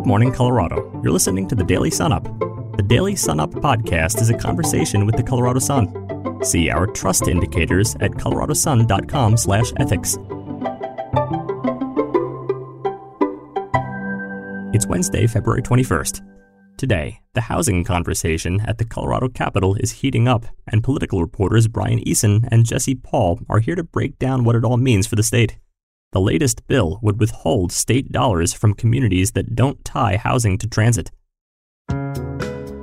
Good morning, Colorado. You're listening to the Daily Sun Up. The Daily Sun Up podcast is a conversation with the Colorado Sun. See our trust indicators at coloradosun.com/ethics. It's Wednesday, February 21st. Today, the housing conversation at the Colorado Capitol is heating up, and political reporters Brian Eason and Jesse Paul are here to break down what it all means for the state. The latest bill would withhold state dollars from communities that don't tie housing to transit.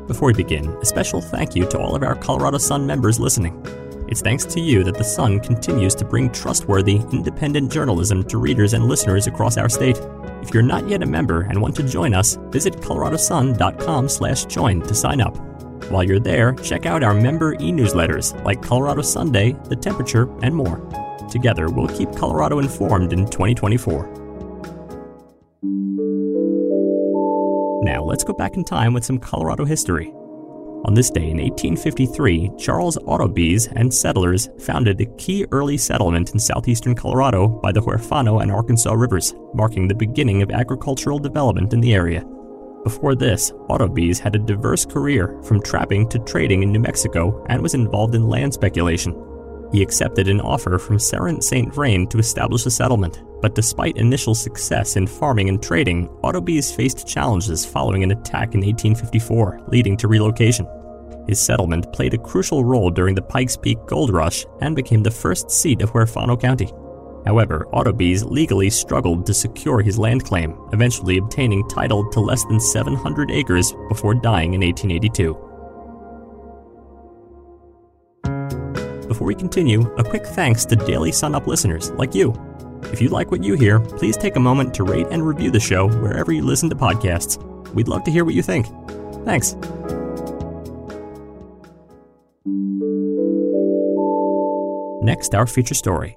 Before we begin, a special thank you to all of our Colorado Sun members listening. It's thanks to you that the Sun continues to bring trustworthy, independent journalism to readers and listeners across our state. If you're not yet a member and want to join us, visit coloradosun.com/join to sign up. While you're there, check out our member e-newsletters like Colorado Sunday, The Temperature, and more. Together, we'll keep Colorado informed in 2024. Now, let's go back in time with some Colorado history. On this day in 1853, Charles Autobees and settlers founded a key early settlement in southeastern Colorado by the Huerfano and Arkansas rivers, marking the beginning of agricultural development in the area. Before this, Autobees had a diverse career from trapping to trading in New Mexico and was involved in land speculation. He accepted an offer from Ceran St. Vrain to establish a settlement, but despite initial success in farming and trading, Autobees faced challenges following an attack in 1854, leading to relocation. His settlement played a crucial role during the Pikes Peak Gold Rush and became the first seat of Huerfano County. However, Autobees legally struggled to secure his land claim, eventually obtaining title to less than 700 acres before dying in 1882. Before we continue, a quick thanks to Daily Sun Up listeners like you. If you like what you hear, please take a moment to rate and review the show wherever you listen to podcasts. We'd love to hear what you think. Thanks. Next, our feature story.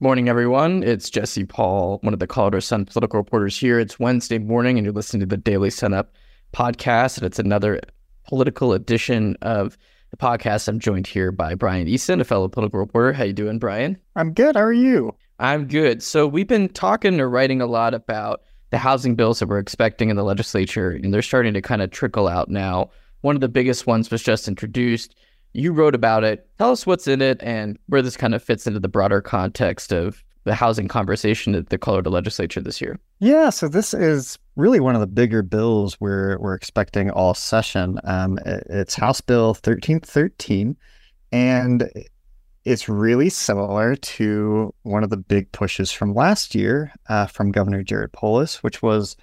Morning, everyone. It's Jesse Paul, one of the Colorado Sun political reporters here. It's Wednesday morning, and you're listening to the Daily Sun Up podcast, and it's another political edition of the podcast. I'm joined here by Brian Eason, a fellow political reporter. How you doing, Brian? I'm good. How are you? I'm good. So we've been talking or writing a lot about the housing bills that we're expecting in the legislature, and they're starting to kind of trickle out now. One of the biggest ones was just introduced. You wrote about it. Tell us what's in it and where this kind of fits into the broader context of the housing conversation at the Colorado legislature this year. Yeah, so this is really one of the bigger bills we're we're expecting all session. Um, it's House Bill thirteen thirteen, and it's really similar to one of the big pushes from last year uh, from Governor Jared Polis, which was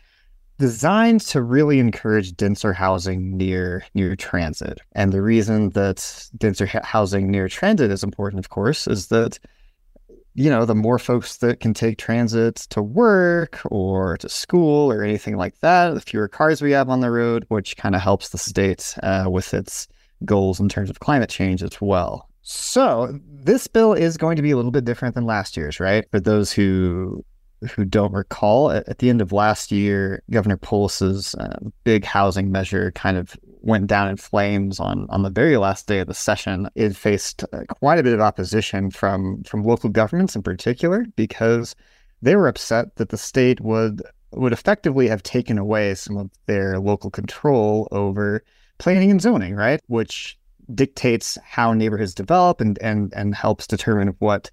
designed to really encourage denser housing near near transit. And the reason that denser housing near transit is important, of course, is that you know, the more folks that can take transit to work or to school or anything like that, the fewer cars we have on the road, which kind of helps the state uh, with its goals in terms of climate change as well. So this bill is going to be a little bit different than last year's, right? For those who who don't recall, at, the end of last year, Governor Polis's uh, big housing measure kind of went down in flames on on the very last day of the session. It faced uh, quite a bit of opposition from from local governments in particular because they were upset that the state would would effectively have taken away some of their local control over planning and zoning, right? Which dictates how neighborhoods develop and and and helps determine what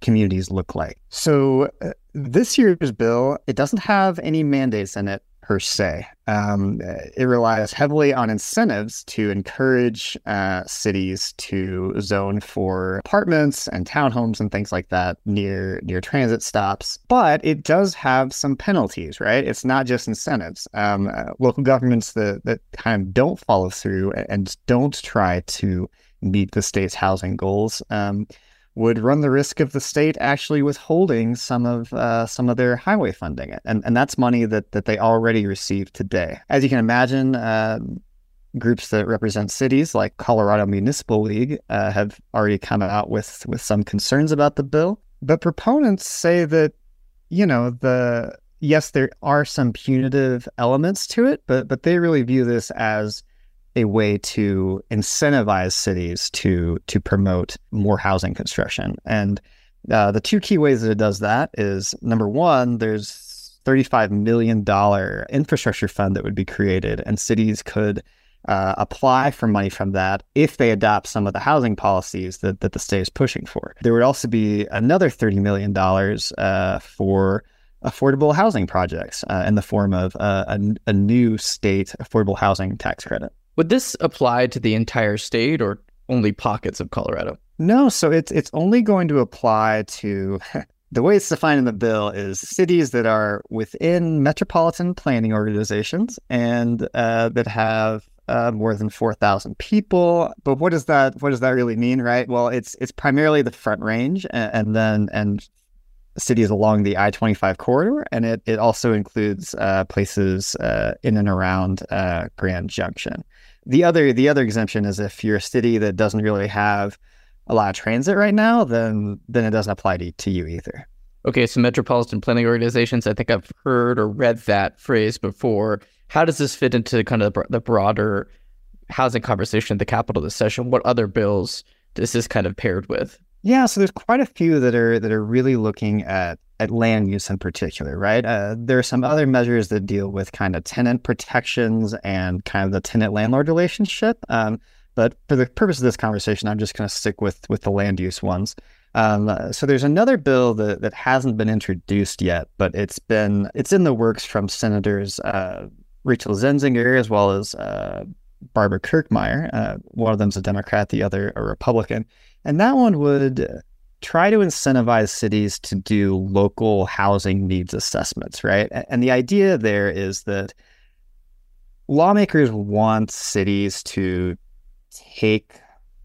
communities look like. So uh, this year's bill, it doesn't have any mandates in it per se. Um, it relies heavily on incentives to encourage uh, cities to zone for apartments and townhomes and things like that near near transit stops. But it does have some penalties, right? It's not just incentives. Um, uh, local governments that that kind of don't follow through and don't try to meet the state's housing goals. Um, would run the risk of the state actually withholding some of uh, some of their highway funding, and and that's money that that they already receive today. As you can imagine, uh, groups that represent cities like Colorado Municipal League uh, have already come out with with some concerns about the bill. But proponents say that you know the yes, there are some punitive elements to it, but but they really view this as a way to incentivize cities to to promote more housing construction. And uh, the two key ways that it does that is number one, there's $35 million infrastructure fund that would be created, and cities could uh, apply for money from that if they adopt some of the housing policies that, that the state is pushing for. There would also be another $30 million uh, for affordable housing projects uh, in the form of uh, a, a new state affordable housing tax credit. Would this apply to the entire state or only pockets of Colorado? No, so it's it's only going to apply to the way it's defined in the bill is cities that are within metropolitan planning organizations and uh, that have uh, more than four thousand people. But what does that what does that really mean, right? Well, it's it's primarily the Front Range and, and then and cities along the I twenty five corridor, and it it also includes uh, places uh, in and around uh, Grand Junction. The other the other exemption is if you're a city that doesn't really have a lot of transit right now, then then it doesn't apply to, to you either. Okay, so metropolitan planning organizations, I think I've heard or read that phrase before. How does this fit into kind of the broader housing conversation at the capital this session? What other bills is this kind of paired with? Yeah, so there's quite a few that are that are really looking at at land use in particular, right? Uh, there are some other measures that deal with kind of tenant protections and kind of the tenant landlord relationship. Um, but for the purpose of this conversation, I'm just going to stick with with the land use ones. Um, so there's another bill that, that hasn't been introduced yet, but it's been it's in the works from Senators uh, Rachel Zenzinger as well as uh, Barbara Kirkmeyer. Uh, one of them's a Democrat, the other a Republican, and that one would try to incentivize cities to do local housing needs assessments, right? And the idea there is that lawmakers want cities to take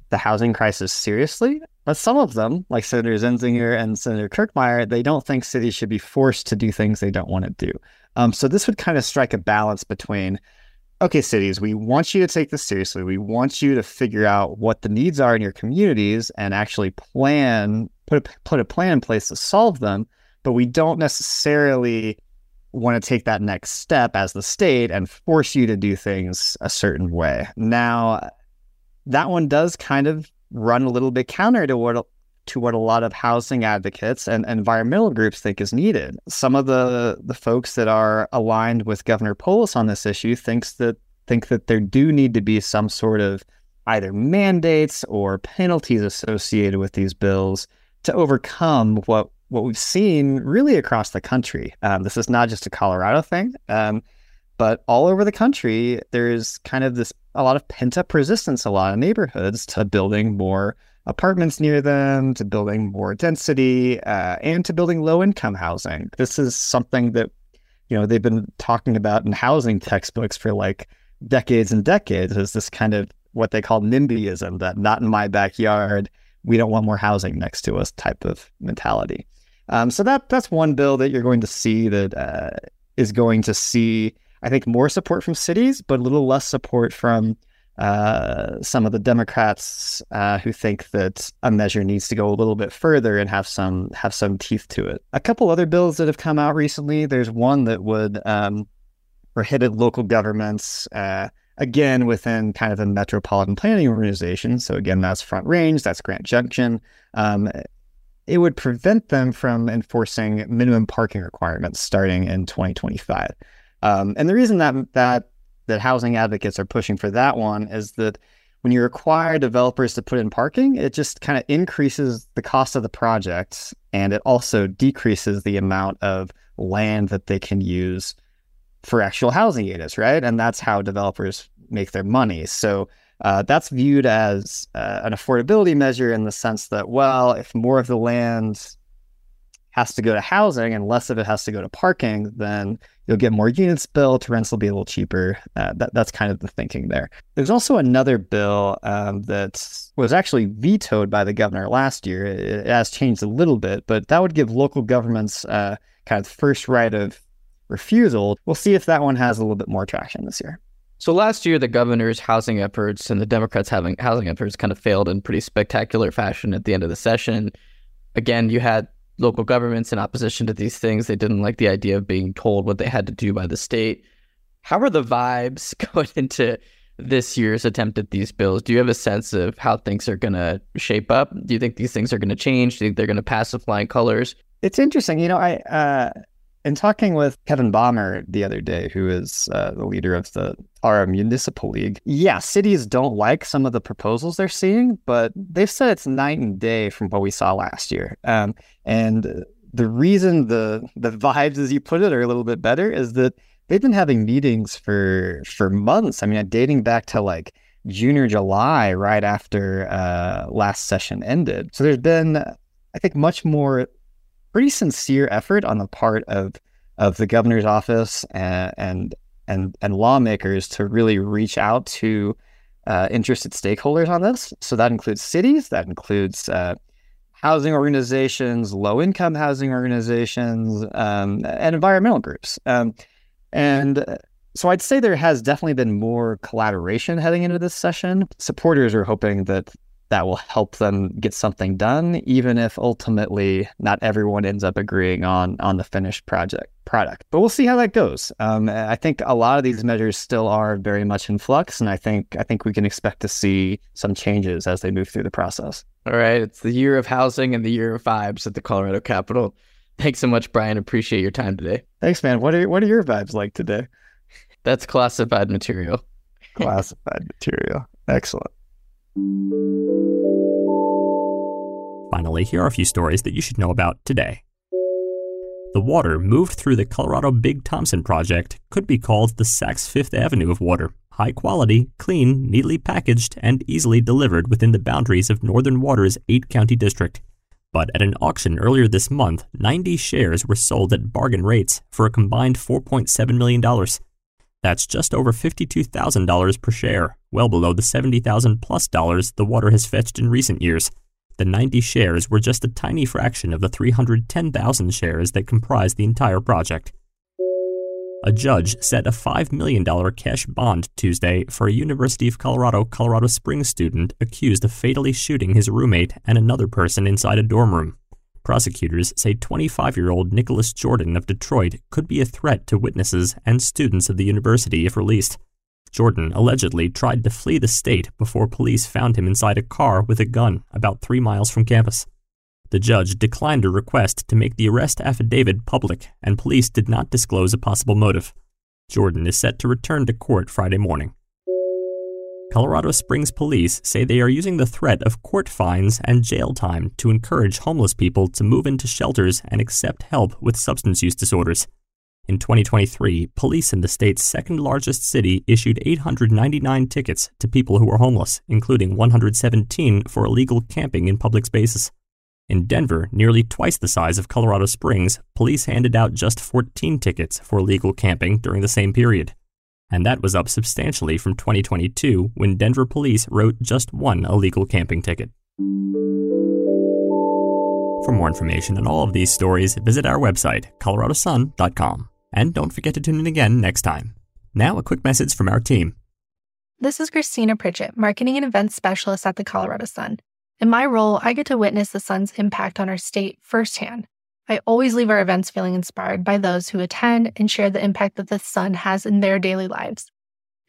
the housing crisis seriously. But some of them, like Senator Zenzinger and Senator Kirkmeyer, they don't think cities should be forced to do things they don't want to do. Um, so this would kind of strike a balance between, okay, cities, we want you to take this seriously. We want you to figure out what the needs are in your communities and actually plan, put a, put a plan in place to solve them. But we don't necessarily want to take that next step as the state and force you to do things a certain way. Now, that one does kind of run a little bit counter to what to what a lot of housing advocates and, environmental groups think is needed. Some of the the folks that are aligned with Governor Polis on this issue thinks that think that there do need to be some sort of either mandates or penalties associated with these bills to overcome what what we've seen really across the country. Um, this is not just a Colorado thing. Um, but all over the country, there's kind of this a lot of pent up resistance, a lot of neighborhoods to building more apartments near them, to building more density, uh, and to building low income housing. This is something that, you know, they've been talking about in housing textbooks for like decades and decades is this kind of what they call NIMBYism, that not in my backyard, we don't want more housing next to us type of mentality. Um, so that that's one bill that you're going to see that uh, is going to see I think more support from cities, but a little less support from uh, some of the Democrats uh, who think that a measure needs to go a little bit further and have some have some teeth to it. A couple other bills that have come out recently. There's one that would um, prohibit local governments. Uh, again, within kind of a metropolitan planning organization. So again, that's Front Range, that's Grand Junction. Um, it would prevent them from enforcing minimum parking requirements starting in 2025. Um, and the reason that that that housing advocates are pushing for that one is that when you require developers to put in parking, it just kind of increases the cost of the project, and it also decreases the amount of land that they can use for actual housing units, right? And that's how developers make their money. So uh, that's viewed as uh, an affordability measure in the sense that, well, if more of the land has to go to housing and less of it has to go to parking, then you'll get more units built, rents will be a little cheaper. Uh, that, that's kind of the thinking there. There's also another bill um, that was actually vetoed by the governor last year. It, it, has changed a little bit, but that would give local governments uh, kind of first right of refusal. We'll see if that one has a little bit more traction this year. So last year, the governor's housing efforts and the Democrats' having housing efforts kind of failed in pretty spectacular fashion at the end of the session. Again, you had local governments in opposition to these things. They didn't like the idea of being told what they had to do by the state. How are the vibes going into this year's attempt at these bills? Do you have a sense of how things are going to shape up? Do you think these things are going to change? Do you think they're going to pass with flying colors? It's interesting. You know, I uh, in talking with Kevin Bommer the other day, who is uh, the leader of the our municipal league, yeah, cities don't like some of the proposals they're seeing, but they've said it's night and day from what we saw last year. Um, and the reason the the vibes, as you put it, are a little bit better is that they've been having meetings for for months. I mean, dating back to like June or July, right after uh, last session ended. So there's been, I think, much more pretty sincere effort on the part of of the governor's office and and and, and lawmakers to really reach out to uh, interested stakeholders on this. So that includes cities, that includes uh, housing organizations, low income housing organizations, um, and environmental groups. Um, and so I'd say there has definitely been more collaboration heading into this session. Supporters are hoping that that will help them get something done, even if ultimately not everyone ends up agreeing on on the finished project product. But we'll see how that goes. Um, I think a lot of these measures still are very much in flux, and I think I think we can expect to see some changes as they move through the process. All right, it's the year of housing and the year of vibes at the Colorado Capitol. Thanks so much, Brian. Appreciate your time today. Thanks, man. What are what are your vibes like today? That's classified material. classified material. Excellent. Finally, here are a few stories that you should know about today. The water moved through the Colorado Big Thompson project could be called the Saks Fifth Avenue of water. High quality, clean, neatly packaged, and easily delivered within the boundaries of Northern Water's eight county district. But at an auction earlier this month, 90 shares were sold at bargain rates for a combined $4.7 million. That's just over $52,000 per share, well below the 70,000 plus dollars the water has fetched in recent years. The 90 shares were just a tiny fraction of the 310,000 shares that comprise the entire project. A judge set a $5 million cash bond Tuesday for a University of Colorado Colorado Springs student accused of fatally shooting his roommate and another person inside a dorm room. Prosecutors say 25 year old Nicholas Jordan of Detroit could be a threat to witnesses and students of the university if released. Jordan allegedly tried to flee the state before police found him inside a car with a gun about three miles from campus. The judge declined a request to make the arrest affidavit public, and police did not disclose a possible motive. Jordan is set to return to court Friday morning. Colorado Springs police say they are using the threat of court fines and jail time to encourage homeless people to move into shelters and accept help with substance use disorders. In 2023, police in the state's second largest city issued 899 tickets to people who were homeless, including 117 for illegal camping in public spaces. In Denver, nearly twice the size of Colorado Springs, police handed out just 14 tickets for illegal camping during the same period and that was up substantially from 2022 when Denver police wrote just one illegal camping ticket. For more information on all of these stories, visit our website, coloradosun.com. And don't forget to tune in again next time. Now, a quick message from our team. This is Christina Pritchett, Marketing and Events Specialist at the Colorado Sun. In my role, I get to witness the Sun's impact on our state firsthand. I always leave our events feeling inspired by those who attend and share the impact that the Sun has in their daily lives.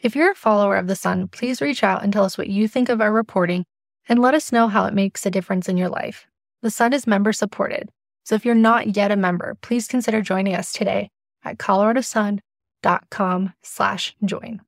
If you're a follower of the Sun, please reach out and tell us what you think of our reporting and let us know how it makes a difference in your life. The Sun is member supported, so if you're not yet a member, please consider joining us today at coloradosun.com/join.